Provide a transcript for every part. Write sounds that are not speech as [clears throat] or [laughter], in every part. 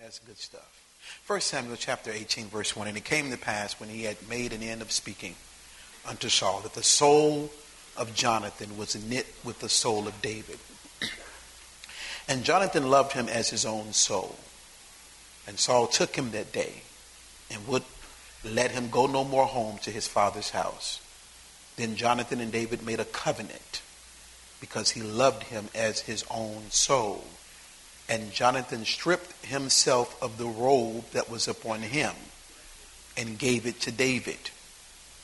That's good stuff. 1 Samuel chapter 18, verse 1. And it came to pass when he had made an end of speaking unto Saul that the soul of Jonathan was knit with the soul of David. [clears throat] And Jonathan loved him as his own soul. And Saul took him that day and would let him go no more home to his father's house. Then Jonathan and David made a covenant because he loved him as his own soul. And Jonathan stripped himself of the robe that was upon him and gave it to David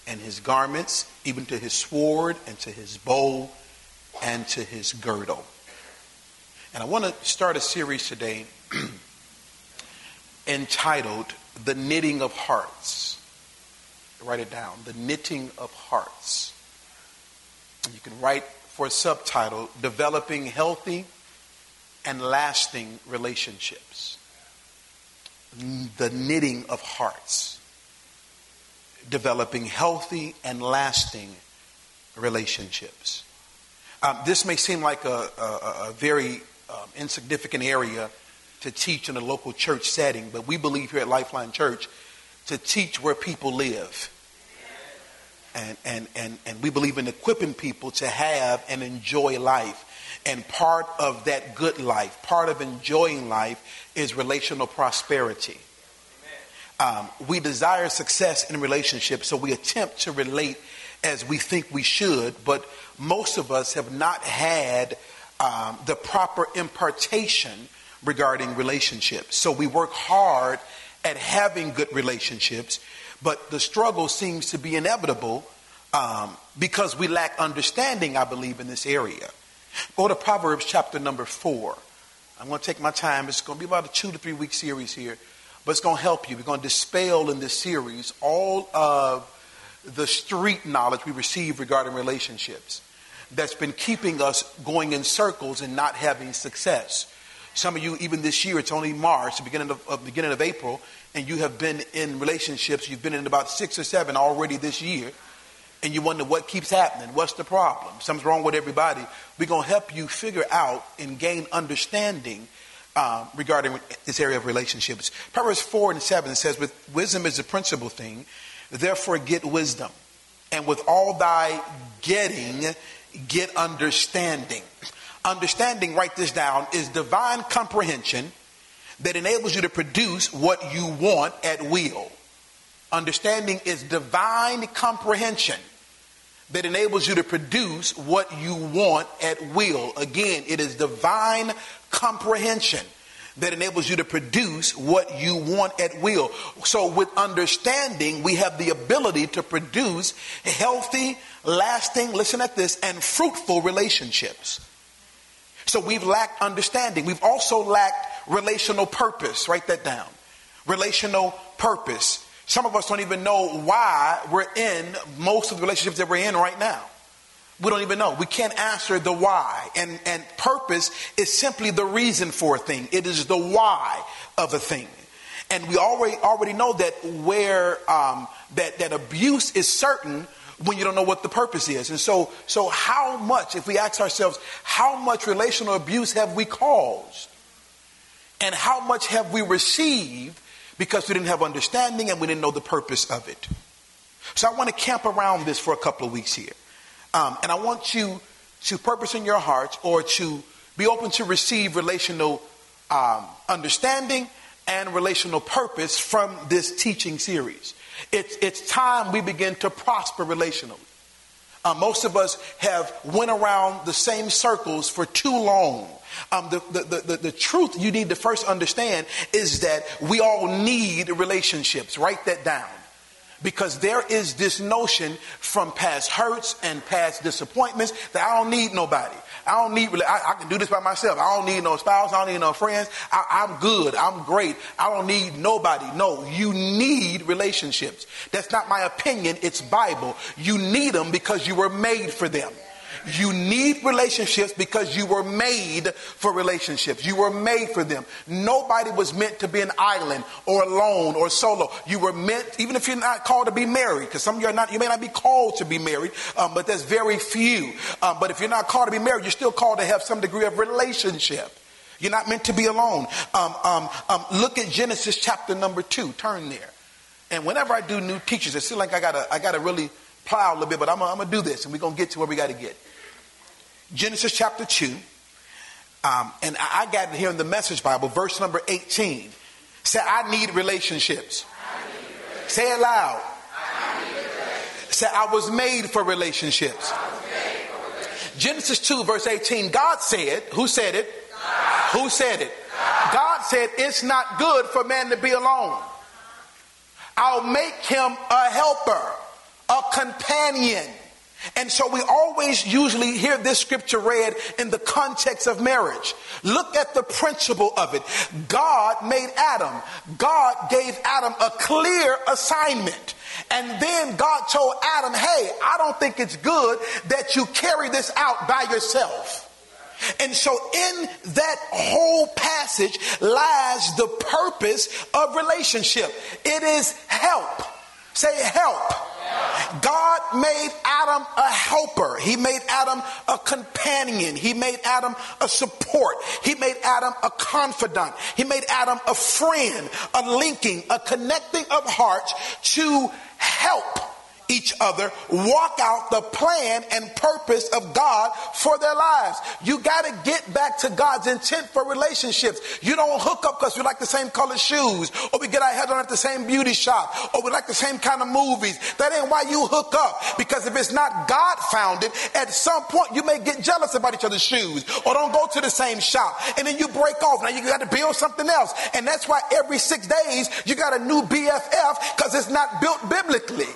and his garments, even to his sword and to his bow and to his girdle. And I want to start a series today [clears throat] entitled The Knitting of Hearts. Write it down The Knitting of Hearts. You can write for a subtitle Developing Healthy and lasting relationships. The knitting of hearts. Developing healthy and lasting relationships. Um, this may seem like a, a, a very um, insignificant area to teach in a local church setting, but we believe here at Lifeline Church to teach where people live. And, and, and, and we believe in equipping people to have and enjoy life. And part of that good life, part of enjoying life, is relational prosperity. Um, we desire success in relationships, so we attempt to relate as we think we should, but most of us have not had um, the proper impartation regarding relationships. So we work hard at having good relationships, but the struggle seems to be inevitable um, because we lack understanding, I believe, in this area. Go to Proverbs chapter number four. I'm going to take my time. It's going to be about a two to three week series here, but it's going to help you. We're going to dispel in this series all of the street knowledge we receive regarding relationships that's been keeping us going in circles and not having success. Some of you, even this year, it's only March, the beginning of, uh, beginning of April, and you have been in relationships. You've been in about six or seven already this year, and you wonder what keeps happening. What's the problem? Something's wrong with everybody. We're going to help you figure out and gain understanding uh, regarding this area of relationships. Proverbs 4 and 7 says, With wisdom is the principal thing, therefore get wisdom. And with all thy getting, get understanding. Understanding, write this down, is divine comprehension that enables you to produce what you want at will. Understanding is divine comprehension that enables you to produce what you want at will. Again, it is divine comprehension that enables you to produce what you want at will. So, with understanding, we have the ability to produce healthy, lasting, listen at this, and fruitful relationships. So, we've lacked understanding. We've also lacked relational purpose. Write that down. Relational purpose. Some of us don't even know why we're in most of the relationships that we're in right now. We don't even know. We can't answer the why. And, and purpose is simply the reason for a thing. It is the why of a thing. And we already already know that where um, that, that abuse is certain when you don't know what the purpose is. And so so how much, if we ask ourselves, how much relational abuse have we caused? And how much have we received because we didn't have understanding and we didn't know the purpose of it? So I want to camp around this for a couple of weeks here. Um, and I want you to purpose in your heart or to be open to receive relational um, understanding and relational purpose from this teaching series. It's, it's time we begin to prosper relationally. Uh, most of us have went around the same circles for too long. Um, the, the, the, the, truth you need to first understand is that we all need relationships. Write that down because there is this notion from past hurts and past disappointments that I don't need nobody. I don't need, I, I can do this by myself. I don't need no spouse. I don't need no friends. I, I'm good. I'm great. I don't need nobody. No, you need relationships. That's not my opinion. It's Bible. You need them because you were made for them. You need relationships because you were made for relationships. You were made for them. Nobody was meant to be an island or alone or solo. You were meant, even if you're not called to be married, because some of you are not, you may not be called to be married, um, but there's very few. Um, but if you're not called to be married, you're still called to have some degree of relationship. You're not meant to be alone. Um, um, um, look at Genesis chapter number two. Turn there. And whenever I do new teachers, it seems like I gotta, I gotta really plow a little bit, but I'm, I'm gonna do this, and we're gonna get to where we gotta get. Genesis chapter two, um, and I, I got here in the Message Bible, verse number 18. Say, I need relationships. I need relationships. Say it loud. Say, I was made for relationships. Genesis 2, verse 18, God said, Who said it? God. Who said it? God. God said, It's not good for man to be alone. I'll make him a helper, a companion. And so we always usually hear this scripture read in the context of marriage. Look at the principle of it. God made Adam. God gave Adam a clear assignment. And then God told Adam, hey, I don't think it's good that you carry this out by yourself. And so, in that whole passage lies the purpose of relationship it is help. Say help. God made Adam a helper. He made Adam a companion. He made Adam a support. He made Adam a confidant. He made Adam a friend, a linking, a connecting of hearts to help each other walk out the plan and purpose of God for their lives. You got to get back to God's intent for relationships. You don't hook up because we like the same color shoes, or we get our hair done at the same beauty shop, or we like the same kind of movies. That ain't why you hook up. Because if it's not God founded, at some point you may get jealous about each other's shoes, or don't go to the same shop, and then you break off. Now you got to build something else, and that's why every six days you got a new BFF because it's not built biblically.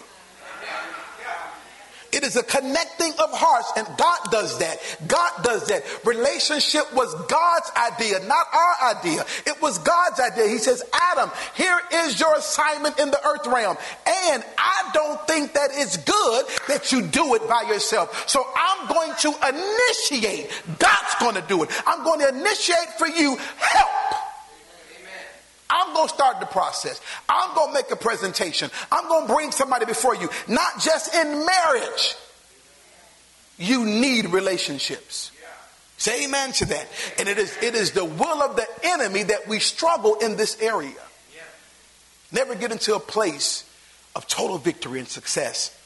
It is a connecting of hearts, and God does that. God does that. Relationship was God's idea, not our idea. It was God's idea. He says, Adam, here is your assignment in the earth realm. And I don't think that it's good that you do it by yourself. So I'm going to initiate. God's going to do it. I'm going to initiate for you help. I'm going to start the process. I'm going to make a presentation. I'm going to bring somebody before you, not just in marriage. You need relationships. Say amen to that. And it is, it is the will of the enemy that we struggle in this area. Never get into a place of total victory and success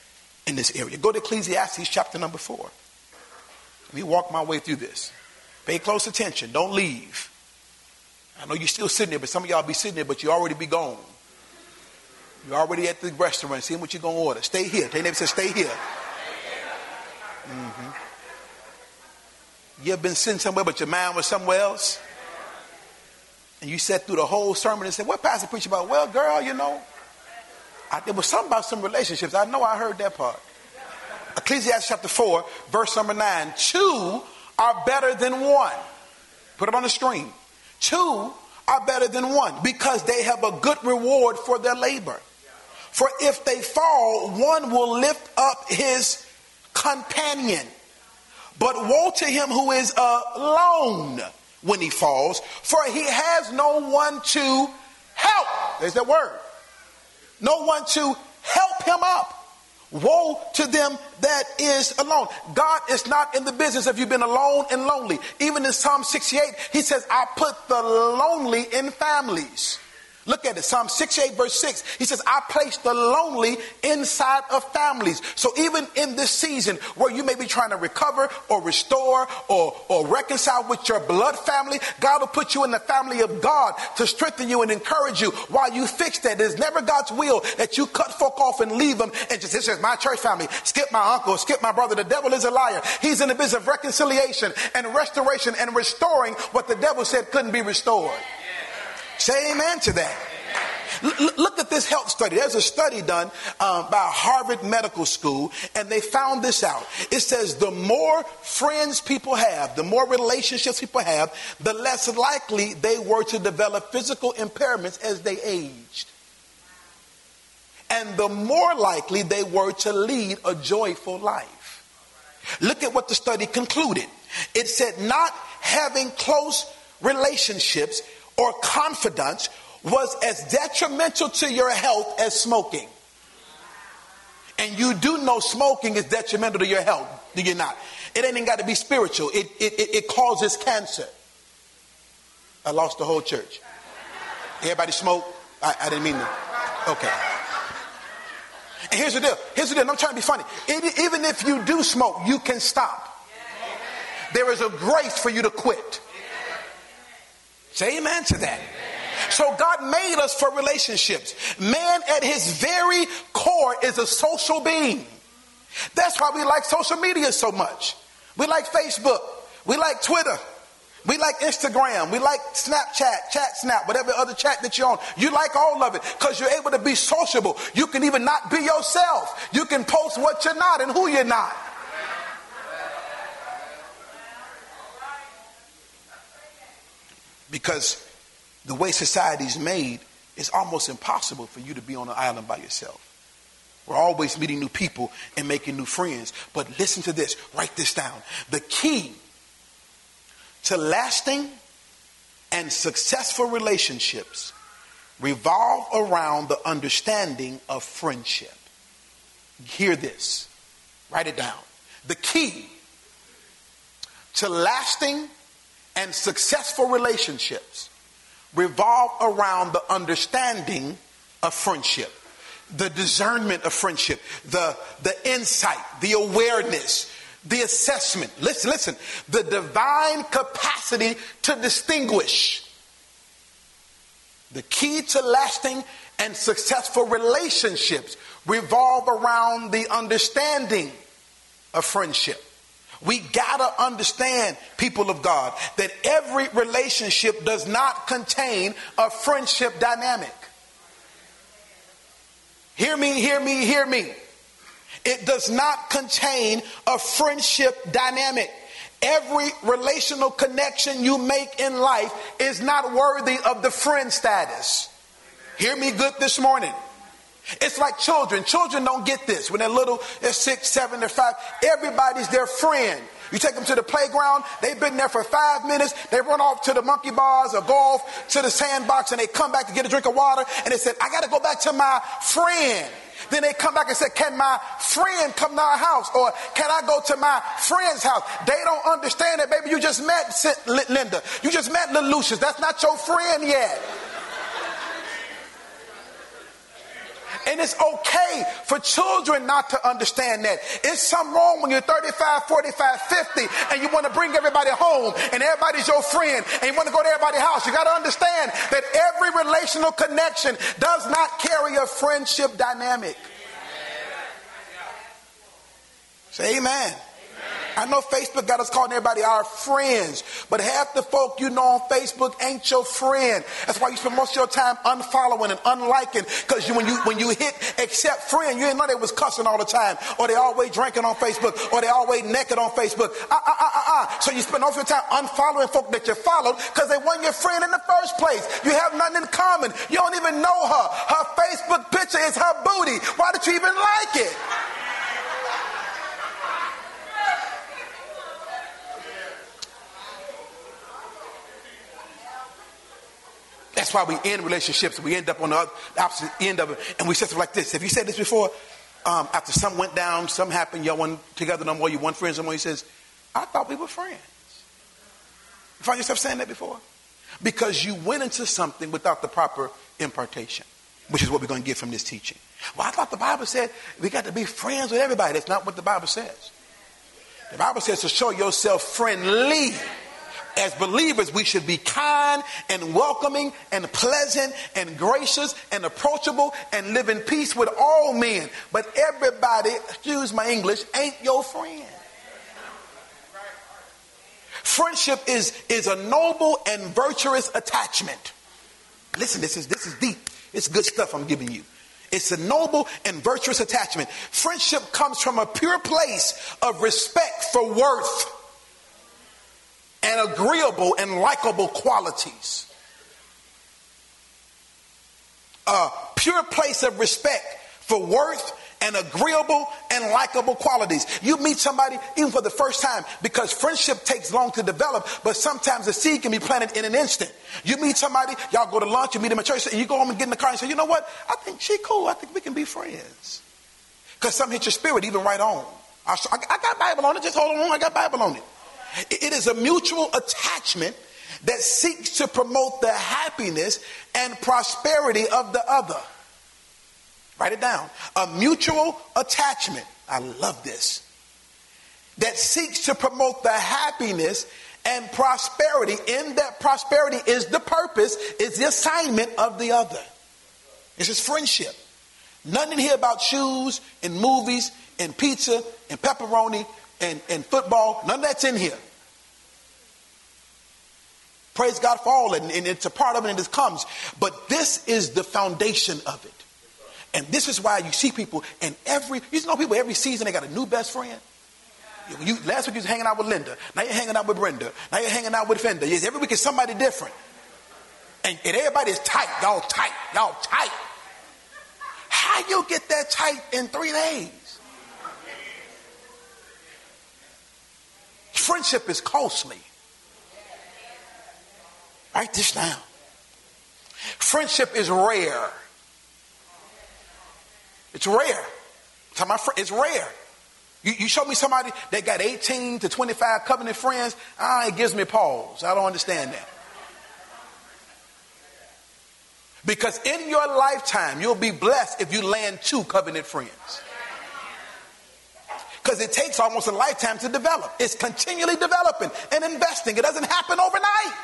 in this area. Go to Ecclesiastes chapter number four. Let me walk my way through this. Pay close attention. Don't leave. I know you're still sitting there, but some of y'all be sitting there, but you already be gone. You're already at the restaurant, seeing what you're going to order. Stay here. Your neighbor, say, stay here. Mm-hmm. You've been sitting somewhere, but your mind was somewhere else? And you sat through the whole sermon and said, what pastor preach about? Well, girl, you know, I, there was something about some relationships. I know I heard that part. Ecclesiastes chapter 4, verse number 9. Two are better than one. Put it on the screen. Two are better than one because they have a good reward for their labor. For if they fall, one will lift up his companion. But woe to him who is alone when he falls, for he has no one to help. There's that word. No one to help him up. Woe to them that is alone. God is not in the business of you being alone and lonely. Even in Psalm 68, he says, I put the lonely in families. Look at it. Psalm 68, verse 6. He says, I place the lonely inside of families. So even in this season where you may be trying to recover or restore or, or reconcile with your blood family, God will put you in the family of God to strengthen you and encourage you while you fix that. It is never God's will that you cut folk off and leave them and just, this is my church family. Skip my uncle, skip my brother. The devil is a liar. He's in the business of reconciliation and restoration and restoring what the devil said couldn't be restored. Say amen to that. Look at this health study. There's a study done um, by Harvard Medical School, and they found this out. It says the more friends people have, the more relationships people have, the less likely they were to develop physical impairments as they aged. And the more likely they were to lead a joyful life. Look at what the study concluded. It said not having close relationships or confidence was as detrimental to your health as smoking. And you do know smoking is detrimental to your health, do you not? It ain't even got to be spiritual, it, it, it, it causes cancer. I lost the whole church. Everybody smoke? I, I didn't mean to. Okay. And here's the deal. Here's the deal. I'm trying to be funny. Even if you do smoke, you can stop. There is a grace for you to quit. Say amen to that. So God made us for relationships. Man at his very core is a social being. That's why we like social media so much. We like Facebook. We like Twitter. We like Instagram. We like Snapchat, Chat Snap, whatever other chat that you're on. You like all of it because you're able to be sociable. You can even not be yourself. You can post what you're not and who you're not. Because the way society's made, it's almost impossible for you to be on an island by yourself. We're always meeting new people and making new friends. But listen to this, write this down. The key to lasting and successful relationships revolve around the understanding of friendship. Hear this, write it down. The key to lasting and successful relationships revolve around the understanding of friendship, the discernment of friendship, the, the insight, the awareness, the assessment. Listen, listen, the divine capacity to distinguish. The key to lasting and successful relationships revolve around the understanding of friendship. We gotta understand, people of God, that every relationship does not contain a friendship dynamic. Hear me, hear me, hear me. It does not contain a friendship dynamic. Every relational connection you make in life is not worthy of the friend status. Hear me good this morning. It's like children. Children don't get this. When they're little, they're six, seven, they're five. Everybody's their friend. You take them to the playground, they've been there for five minutes, they run off to the monkey bars or golf, to the sandbox, and they come back to get a drink of water, and they said, I gotta go back to my friend. Then they come back and say, Can my friend come to our house? Or can I go to my friend's house? They don't understand that, baby. You just met Linda. You just met Lucius. That's not your friend yet. And it's okay for children not to understand that. It's something wrong when you're 35, 45, 50, and you want to bring everybody home, and everybody's your friend, and you want to go to everybody's house. You got to understand that every relational connection does not carry a friendship dynamic. Say amen. I know Facebook got us calling everybody our friends, but half the folk you know on Facebook ain't your friend. That's why you spend most of your time unfollowing and unliking, because when you when you hit accept friend, you didn't know they was cussing all the time, or they always drinking on Facebook, or they always naked on Facebook. Uh, uh, uh, uh, uh. So you spend most of your time unfollowing folk that you followed because they weren't your friend in the first place. You have nothing in common. You don't even know her. Her Facebook picture is her booty. Why did you even like it? That's why we end relationships. We end up on the opposite end of it. And we say stuff like this. Have you said this before? Um, after something went down, something happened, y'all weren't together no more, you weren't friends no more. He says, I thought we were friends. You find yourself saying that before? Because you went into something without the proper impartation, which is what we're going to get from this teaching. Well, I thought the Bible said we got to be friends with everybody. That's not what the Bible says. The Bible says to show yourself friendly as believers, we should be kind and welcoming and pleasant and gracious and approachable and live in peace with all men. But everybody, excuse my English, ain't your friend. Friendship is, is a noble and virtuous attachment. Listen, this is, this is deep. It's good stuff I'm giving you. It's a noble and virtuous attachment. Friendship comes from a pure place of respect for worth and agreeable and likable qualities. A pure place of respect for worth and agreeable and likable qualities. You meet somebody even for the first time because friendship takes long to develop, but sometimes the seed can be planted in an instant. You meet somebody, y'all go to lunch, you meet them at church, and you go home and get in the car and say, you know what? I think she cool. I think we can be friends. Because something hit your spirit even right on. I, I got Bible on it. Just hold on. I got Bible on it. It is a mutual attachment that seeks to promote the happiness and prosperity of the other. Write it down. A mutual attachment. I love this. That seeks to promote the happiness and prosperity. In that prosperity is the purpose, is the assignment of the other. This is friendship. Nothing in here about shoes and movies and pizza and pepperoni and, and football. None of that's in here. Praise God for all, and, and it's a part of it and it comes. But this is the foundation of it. And this is why you see people and every, you know people every season they got a new best friend. You, last week you was hanging out with Linda. Now you're hanging out with Brenda. Now you're hanging out with Fender. Yes, every week is somebody different. And, and everybody is tight. Y'all tight. Y'all tight. How you get that tight in three days? Friendship is costly. Write this down. Friendship is rare. It's rare. It's rare. You, you show me somebody that got 18 to 25 covenant friends, ah, it gives me pause. I don't understand that. Because in your lifetime, you'll be blessed if you land two covenant friends. Because it takes almost a lifetime to develop. It's continually developing and investing. It doesn't happen overnight.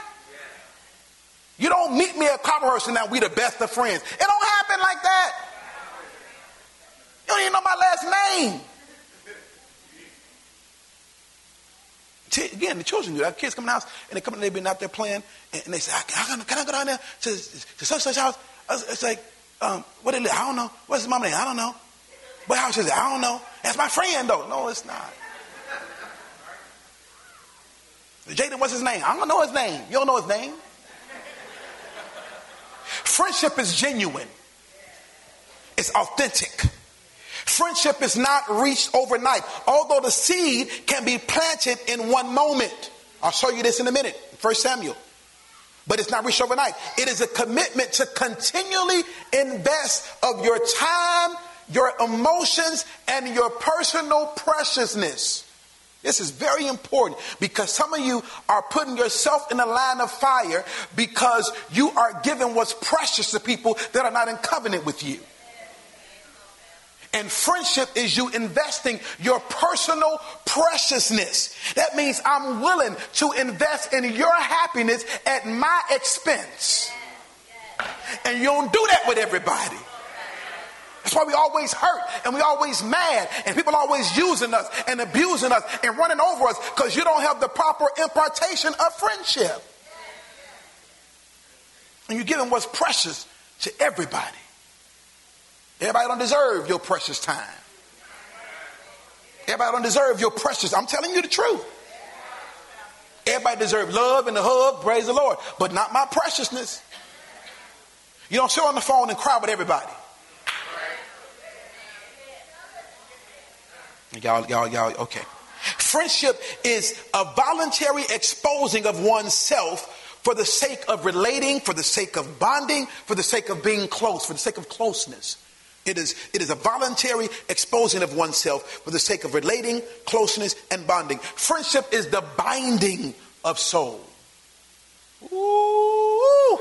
You don't meet me at Copperhurst and now we the best of friends. It don't happen like that. You don't even know my last name. Again, the children do that. Kids come in the house and they come in, they've been out there playing, and, they say, can, can I go down there to, to such such house? It's like, um, what they live? I don't know. What's his mama name? I don't know. What house is it? I don't know. That's my friend, though. No, it's not. Jaden, what's his name? I don't know his name. You don't know his name? Friendship is genuine. It's authentic. Friendship is not reached overnight, although the seed can be planted in one moment. I'll show you this in a minute, First Samuel. But it's not reached overnight. It is a commitment to continually invest of your time, your emotions, and your personal preciousness. This is very important because some of you are putting yourself in a line of fire because you are giving what's precious to people that are not in covenant with you. And friendship is you investing your personal preciousness. That means I'm willing to invest in your happiness at my expense. And you don't do that with everybody. That's why we always hurt and we always mad and people always using us and abusing us and running over us because you don't have the proper impartation of friendship. And you're giving what's precious to everybody. Everybody don't deserve your precious time. Everybody don't deserve your precious. I'm telling you the truth. Everybody deserves love and the hug, praise the Lord, but not my preciousness. You don't sit on the phone and cry with everybody. Y'all, y'all, y'all, okay. Friendship is a voluntary exposing of oneself for the sake of relating, for the sake of bonding, for the sake of being close, for the sake of closeness. It is, it is a voluntary exposing of oneself for the sake of relating, closeness, and bonding. Friendship is the binding of soul. Ooh.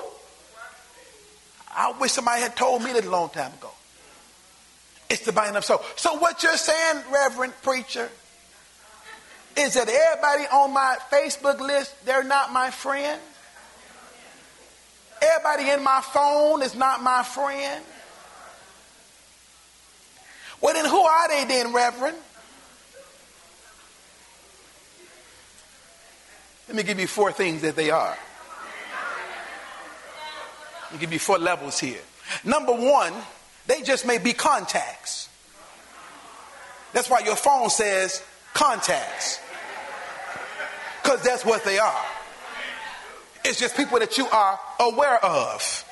I wish somebody had told me that a long time ago. It's the binding of soul. So what you're saying, Reverend Preacher, is that everybody on my Facebook list, they're not my friend? Everybody in my phone is not my friend? Well, then who are they then, Reverend? Let me give you four things that they are. Let me give you four levels here. Number one, they just may be contacts. That's why your phone says contacts. Because that's what they are. It's just people that you are aware of.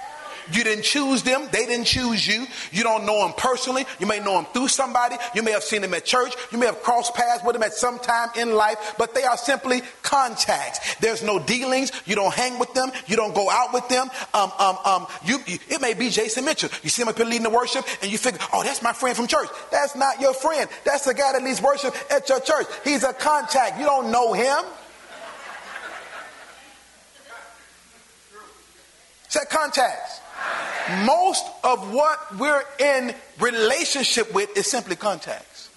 You didn't choose them. They didn't choose you. You don't know them personally. You may know them through somebody. You may have seen them at church. You may have crossed paths with them at some time in life, but they are simply contacts. There's no dealings. You don't hang with them. You don't go out with them. Um, um, um, you, you, it may be Jason Mitchell. You see him up here leading the worship and you figure, oh, that's my friend from church. That's not your friend. That's the guy that leads worship at your church. He's a contact. You don't know him. Say contacts. Most of what we're in relationship with is simply contacts.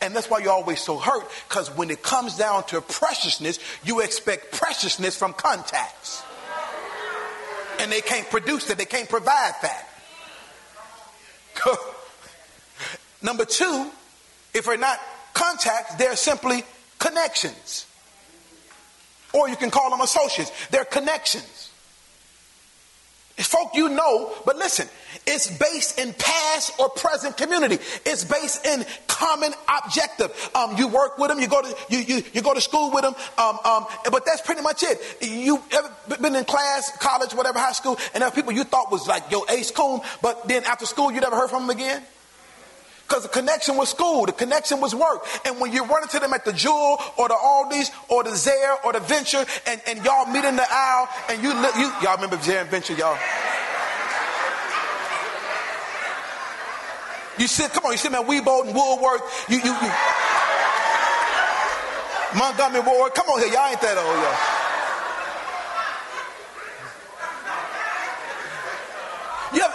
And that's why you're always so hurt, because when it comes down to preciousness, you expect preciousness from contacts. And they can't produce that, they can't provide that. [laughs] Number two, if they're not contacts, they're simply connections. Or you can call them associates. They're connections. Folk you know, but listen, it's based in past or present community. It's based in common objective. Um, you work with them, you go to you you, you go to school with them, um, um, but that's pretty much it. You ever been in class, college, whatever, high school, and there were people you thought was like your ace coon, but then after school you never heard from them again? Because the connection was school, the connection was work. And when you run into them at the Jewel or the Aldi's or the Zayre or the Venture and, and y'all meet in the aisle and you, you y'all remember Zayre and Venture, y'all? You see, come on, you see man, Wieboldt and Woolworth, you, you, you. Montgomery Ward, come on here, y'all ain't that old, y'all.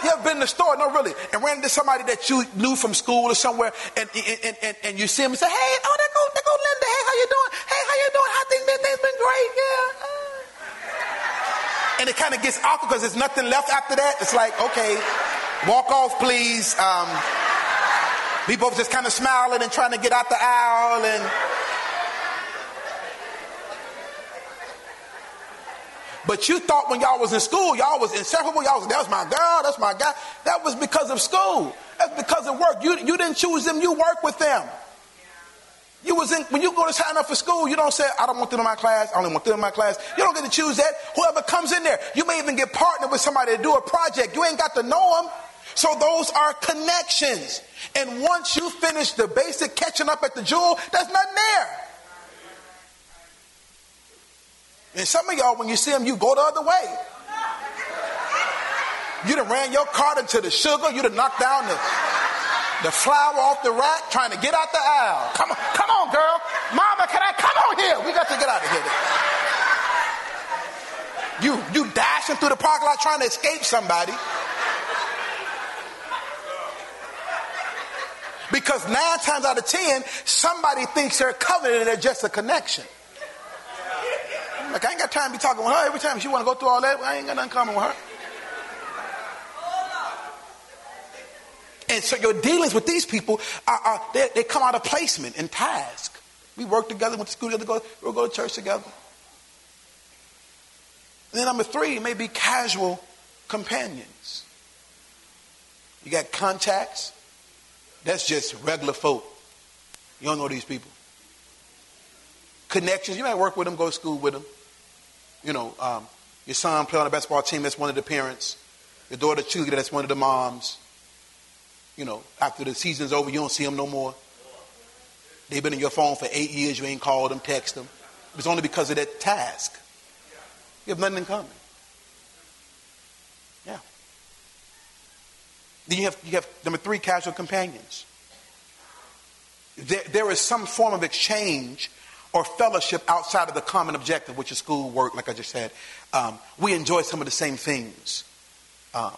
You ever, been in the store? No, really. And ran into somebody that you knew from school or somewhere, and, and, and, and you see him and say, hey, oh, there go, there go Linda. Hey, how you doing? Hey, how you doing? I think thing's been great. Yeah. And it kind of gets awkward because there's nothing left after that. It's like, okay, walk off, please. Um, we both just kind of smiling and trying to get out the aisle and But you thought when y'all was in school, y'all was inseparable. Y'all was, that was my girl, that's my guy. That was because of school. That's because of work. You, you didn't choose them, you work with them. You was in, when you go to sign up for school, you don't say, I don't want them in my class, I only want them in my class. You don't get to choose that. Whoever comes in there, you may even get partnered with somebody to do a project. You ain't got to know them. So those are connections. And once you finish the basic catching up at the jewel, there's nothing there. And some of y'all, when you see them, you go the other way. You done ran your cart into the sugar. You done knocked down the, the flour off the rack trying to get out the aisle. Come on, come on, girl. Mama, can I come on here? We got to get out of here. You, you dashing through the parking lot trying to escape somebody. Because nine times out of ten, somebody thinks they're covenant and they're just a connection. Like, I ain't got time to be talking with her every time she want to go through all that. I ain't got nothing common with her. And so your dealings with these people are, are they, they, come out of placement and task. We work together, went to school together, go, we'll go to church together. And then number three, may be casual companions. You got contacts. That's just regular folk. You don't know these people. Connections. You might work with them, go to school with them you know, um, your son play on the basketball team, that's one of the parents. Your daughter cheerleader, that's one of the moms. You know, after the season's over, you don't see them no more. They've been in your phone for eight years, you ain't called them, text them. It's only because of that task. You have nothing in common. Yeah. Then you have, you have number three, casual companions. There, there is some form of exchange or fellowship outside of the common objective, which is school, work, like I just said. Um, we enjoy some of the same things. Um,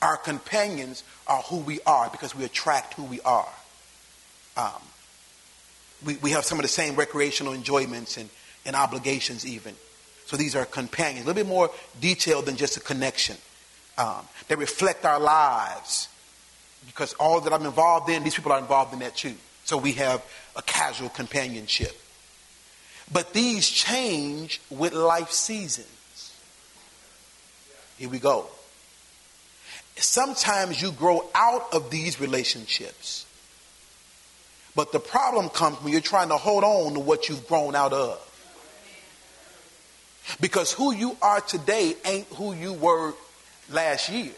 our companions are who we are because we attract who we are. Um, we, we have some of the same recreational enjoyments and, and obligations, even. So these are companions, a little bit more detailed than just a connection. Um, they reflect our lives because all that I'm involved in, these people are involved in that too. So we have a casual companionship. But these change with life seasons. Here we go. Sometimes you grow out of these relationships. But the problem comes when you're trying to hold on to what you've grown out of. Because who you are today ain't who you were last year.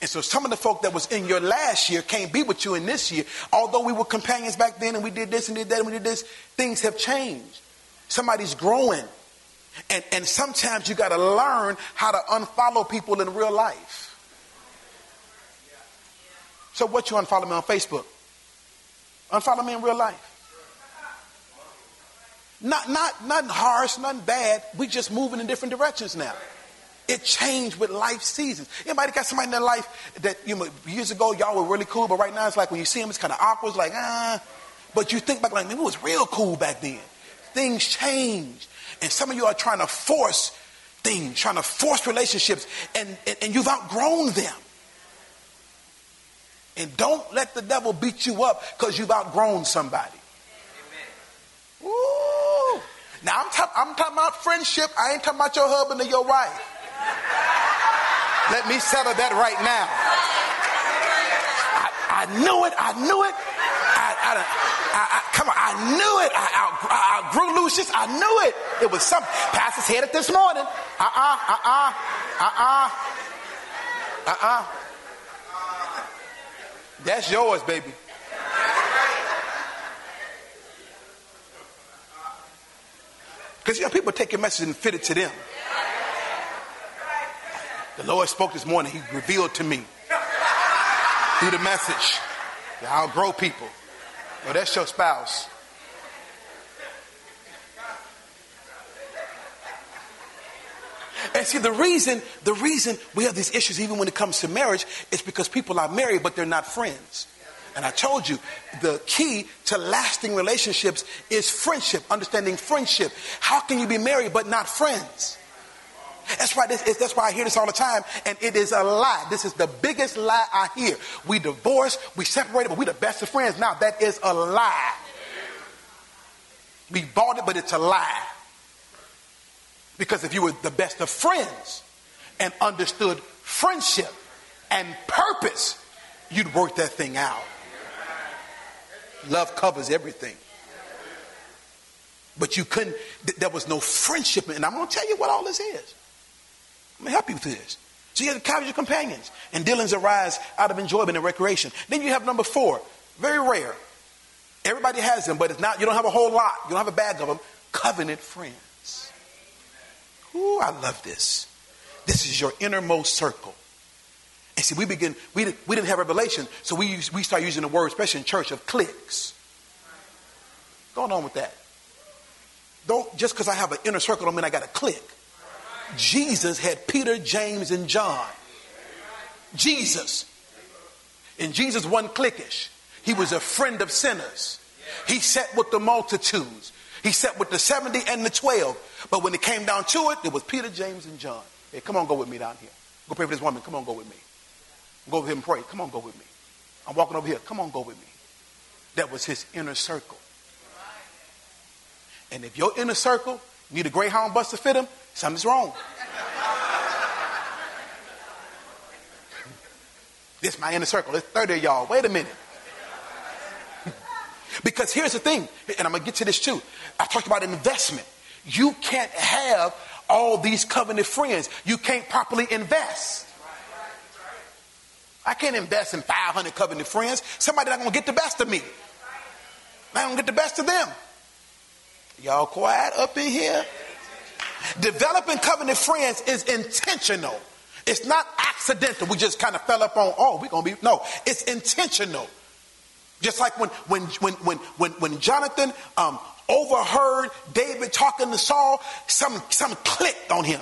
And so some of the folk that was in your last year can't be with you in this year. Although we were companions back then and we did this and did that and we did this, things have changed. Somebody's growing. And, and sometimes you got to learn how to unfollow people in real life. So what you unfollow me on Facebook? Unfollow me in real life. Not, not, nothing harsh, nothing bad. We just moving in different directions now. It changed with life seasons. Anybody got somebody in their life that you know years ago y'all were really cool, but right now it's like when you see them, it's kind of awkward. It's like ah, but you think back like man, it was real cool back then. Things change, and some of you are trying to force things, trying to force relationships, and, and, and you've outgrown them. And don't let the devil beat you up because you've outgrown somebody. Ooh. Now I'm, ta- I'm talking about friendship. I ain't talking about your husband or your wife. Let me settle that right now. I, I knew it. I knew it. I, I, I, come on. I knew it. I, I, grew Lucius. I knew it. It was something. Pastor said it this morning. Uh uh, uh uh, uh uh, uh uh. That's yours, baby. Because you know, people take your message and fit it to them. The Lord spoke this morning. He revealed to me through the message that I'll grow people. Well, that's your spouse. And see, the reason, the reason we have these issues, even when it comes to marriage, is because people are married, but they're not friends. And I told you, the key to lasting relationships is friendship, understanding friendship. How can you be married but not friends? That's why this is, that's why I hear this all the time, and it is a lie. This is the biggest lie I hear. We divorced, we separated, but we the best of friends. Now that is a lie. We bought it, but it's a lie. Because if you were the best of friends and understood friendship and purpose, you'd work that thing out. Love covers everything. But you couldn't, there was no friendship. And I'm going to tell you what all this is. Let me help you with this. So you have casual companions, and dealings arise out of enjoyment and recreation. Then you have number four, very rare. Everybody has them, but it's not. You don't have a whole lot. You don't have a bag of them. Covenant friends. Ooh, I love this. This is your innermost circle. And see, we begin. We we didn't have revelation, so we use, we start using the word, especially in church, of cliques. Going on with that. Don't just because I have an inner circle don't mean I got a clique. Jesus had Peter, James, and John. Jesus. And Jesus wasn't cliquish. He was a friend of sinners. He sat with the multitudes. He sat with the 70 and the 12. But when it came down to it, it was Peter, James, and John. Hey, come on, go with me down here. Go pray for this woman. Come on, go with me. Go with him and pray. Come on, go with me. I'm walking over here. Come on, go with me. That was his inner circle. And if your inner circle need a Greyhound bus to fit him, Something's wrong. this is my inner circle. There's 30 of y'all. Wait a minute. because here's the thing, and I'm going to get to this too. I talked about investment. You can't have all these covenant friends. You can't properly invest. I can't invest in 500 covenant friends. Somebody's not going to get the best of me. I'm going to get the best of them. Y'all quiet up in here? Developing covenant friends is intentional. It's not accidental. We just kind of fell up on, oh, we're to be, no, it's intentional. Just like when, when, when, when, when, when Jonathan um, overheard David talking to Saul, some, some clicked on him.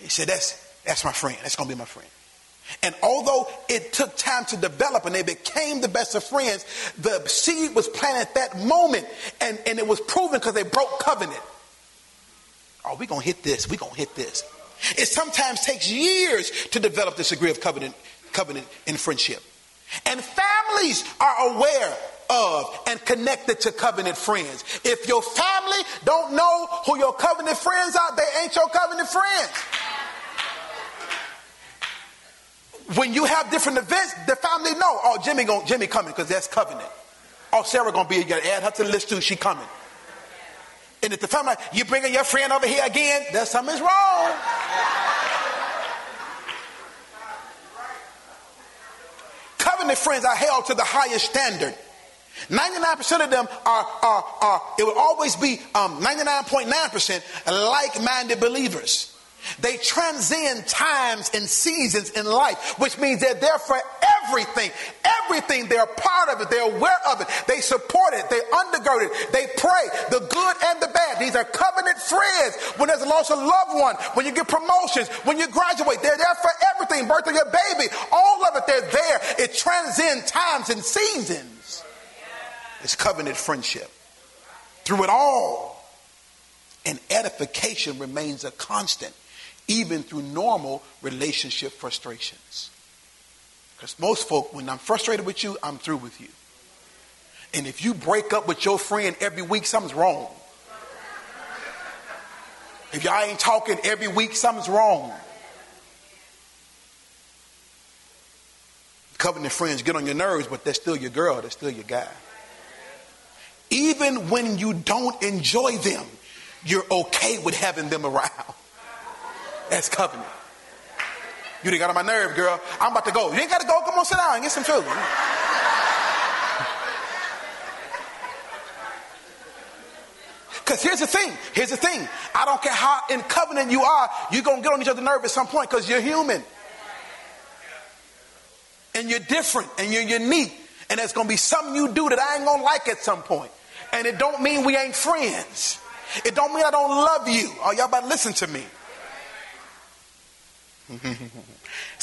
He said, that's, that's my friend. That's to be my friend. And although it took time to develop and they became the best of friends, the seed was planted at that moment and, and it was proven because they broke covenant. Oh, we're going to hit this. We're going to hit this. It sometimes takes years to develop this degree of covenant, covenant in friendship. And families are aware of and connected to covenant friends. If your family don't know who your covenant friends are, they ain't your covenant friends. When you have different events, the family know, oh, Jimmy going Jimmy coming because that's covenant. Oh, Sarah gonna be, you gotta add her to the list too, she coming. And if the family, you bringing your friend over here again, there's something's wrong. Covenant friends are held to the highest standard. 99% of them are, are, are it will always be um, 99.9% like minded believers. They transcend times and seasons in life, which means that they're there for everything. everything. They're part of it. They're aware of it. They support it. They undergird it. They pray the good and the bad. These are covenant friends. When there's a loss of loved one, when you get promotions, when you graduate, they're there for everything. Birth of your baby, all of it, they're there. It transcends times and seasons. It's covenant friendship. Through it all, and edification remains a constant, even through normal relationship frustrations. Because most folk, when I'm frustrated with you, I'm through with you. And if you break up with your friend every week, something's wrong. If y'all ain't talking every week, something's wrong. Covenant friends get on your nerves, but they're still your girl, they're still your guy. Even when you don't enjoy them, you're okay with having them around. [laughs] That's covenant. You didn't got on my nerve, girl. I'm about to go. You ain't got to go. Come on, sit down and get some food. Because [laughs] here's the thing. Here's the thing. I don't care how in covenant you are, you're going to get on each other's nerve at some point because you're human. And you're different and you're unique. And there's going to be something you do that I ain't going to like at some point. And it don't mean we ain't friends. It don't mean I don't love you. Oh, y'all better listen to me. [laughs]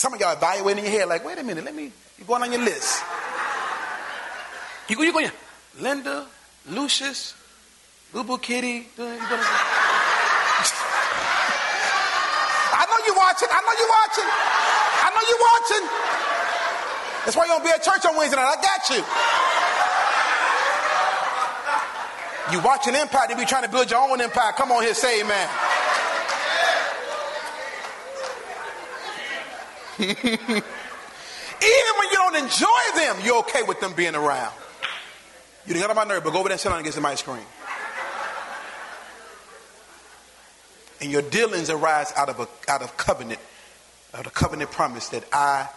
Some of y'all evaluating your head like, wait a minute, let me, you're going on your list. You go, you going, Linda, Lucius, Boo Boo Kitty. I know you're watching. I know you're watching. I know you're watching. That's why you don't be at church on Wednesday night. I got you. You watching Empire, you be trying to build your own empire. Come on here, say amen. [laughs] Even when you don't enjoy them, you're okay with them being around. You get on my nerve, but go over there and sit down and get some ice cream. And your dealings arise out of a out of covenant, out of covenant promise that I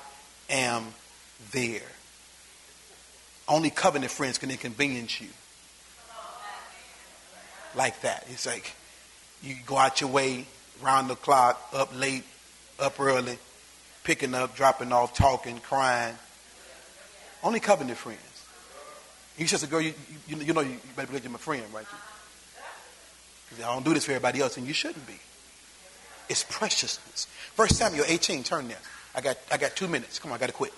am there. Only covenant friends can inconvenience you like that. It's like you go out your way, round the clock, up late, up early, picking up, dropping off, talking, crying. Only covenant friends. You says, girl, you, you, you know you, better believe you're my friend, right? Because I don't do this for everybody else, and you shouldn't be. It's preciousness. First Samuel 18, turn there. I got, I got two minutes. Come on, I got to quit.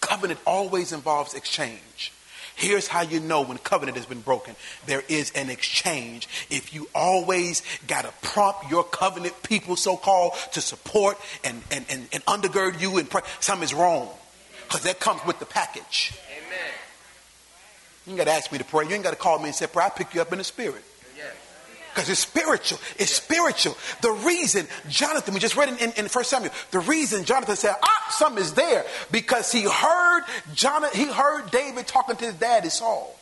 Covenant always involves exchange. Here's how you know when covenant has been broken. There is an exchange. If you always got to prompt your covenant people, so called, to support and, and, and, and undergird you, and pray, something is wrong. Because that comes with the package. Amen. You ain't got to ask me to pray. You ain't got to call me and say, pray. I pick you up in the spirit. Because it's spiritual. It's spiritual. The reason Jonathan, we just read in, in, in 1 Samuel, the reason Jonathan said, ah, something is there, because he heard Jonathan, he heard David talking to his daddy Saul.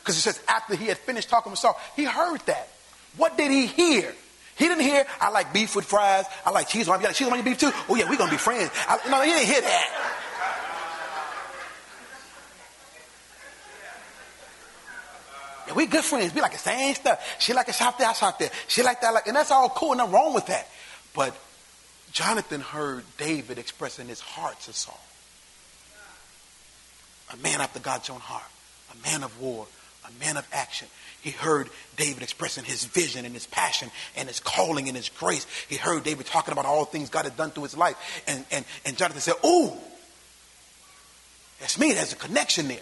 Because it says after he had finished talking with Saul, he heard that. What did he hear? He didn't hear, I like beef with fries, I like cheese on, like cheese on your beef too? Oh yeah, we're gonna be friends. I, no, he didn't hear that. We good friends. We like the same stuff. She like a shop there, I shop there. She like that, like, and that's all cool. Nothing wrong with that. But Jonathan heard David expressing his heart to Saul. A man after God's own heart, a man of war, a man of action. He heard David expressing his vision and his passion and his calling and his grace. He heard David talking about all things God had done through his life. And, and, and Jonathan said, Ooh, that's me. There's a connection there.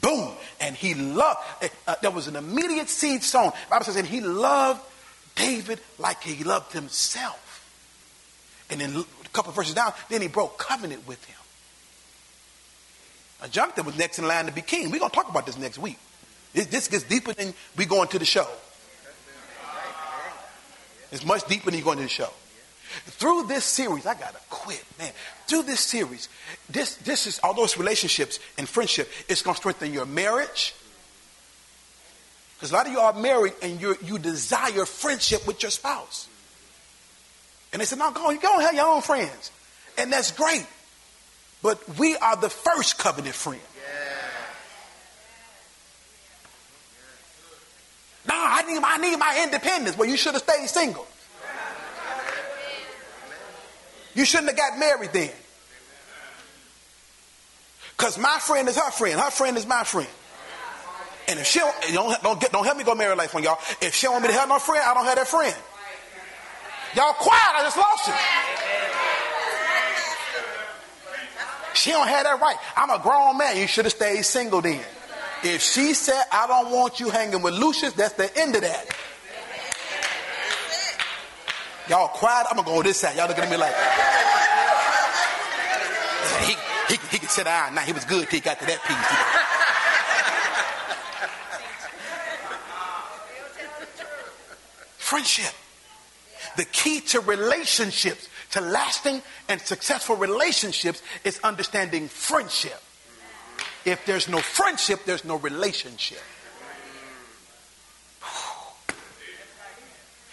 Boom. And he loved, uh, there was an immediate seed sown. The Bible says, and he loved David like he loved himself. And then a couple verses down, then he broke covenant with him. Now, Jonathan was next in line to be king. We're going to talk about this next week. This gets deeper than we go into the show. It's much deeper than you into the show. Through this series, I gotta quit, man. Through this series, this this is all those relationships and friendship. It's gonna strengthen your marriage. Because a lot of you are married and you you desire friendship with your spouse. And they said, "No, go on, go on, have your own friends," and that's great. But we are the first covenant friend. No, I need, I need my independence. Well, you should have stayed single. You shouldn't have got married then. Because my friend is her friend. Her friend is my friend. And if she don't, don't, don't, get, don't help me go marry life on y'all. If she don't want me to have no friend, I don't have that friend. Y'all quiet, I just lost you. She don't have that right. I'm a grown man. You should have stayed single then. If she said, I don't want you hanging with Lucius, that's the end of that. Y'all quiet, I'm gonna go on this side. Y'all looking at me like he, he, he can sit down now. He was good till he got to that piece. [laughs] Friendship. The key to relationships, to lasting and successful relationships, is understanding friendship. If there's no friendship, there's no relationship.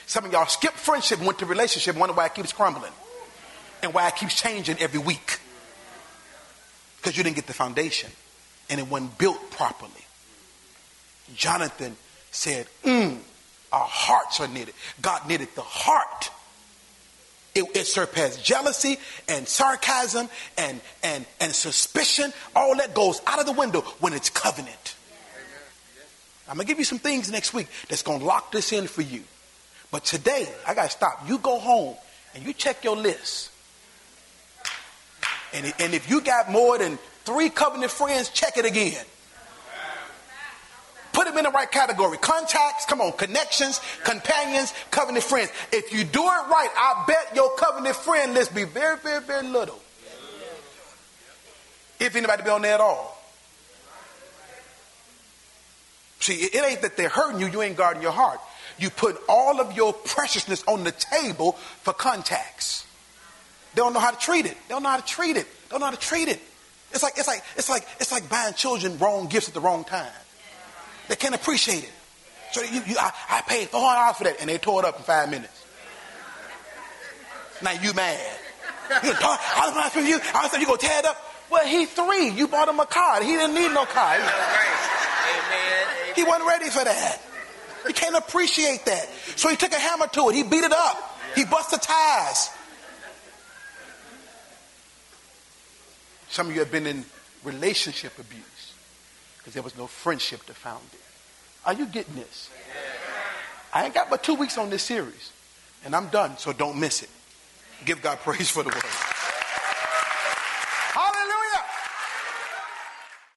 Some of y'all skip friendship, went to relationship, and wonder why it keeps crumbling and why it keeps changing every week. Because you didn't get the foundation and it wasn't built properly. Jonathan said, mm, Our hearts are knitted. God knitted the heart. It, it, surpassed jealousy and sarcasm and, and, and suspicion. All that goes out of the window when it's covenant. I'm going to give you some things next week that's going to lock this in for you. But today, I got to stop. You go home and you check your list. And, and if you got more than three covenant friends, check it again. Put them in the right category. Contacts, come on, connections, companions, covenant friends. If you do it right, I bet your covenant friend list be very, very, very little. If anybody be on there at all. See, it ain't that they're hurting you, you ain't guarding your heart. You put all of your preciousness on the table for contacts. They don't know how to treat it. They don't know how to treat it. They don't know how to treat it. It's like it's like it's like it's like buying children wrong gifts at the wrong time. They can't appreciate it. So you, you I, I paid four hundred dollars for that, and they tore it up in five minutes. Now you mad? You I was from you. I said you gonna tear it up. Well, he three. You bought him a car. He didn't need no car. He wasn't ready for that. He can't appreciate that. So he took a hammer to it. He beat it up. He busted tires. Some of you have been in relationship abuse because there was no friendship to found it. Are you getting this? I ain't got but two weeks on this series, and I'm done, so don't miss it. Give God praise for the word.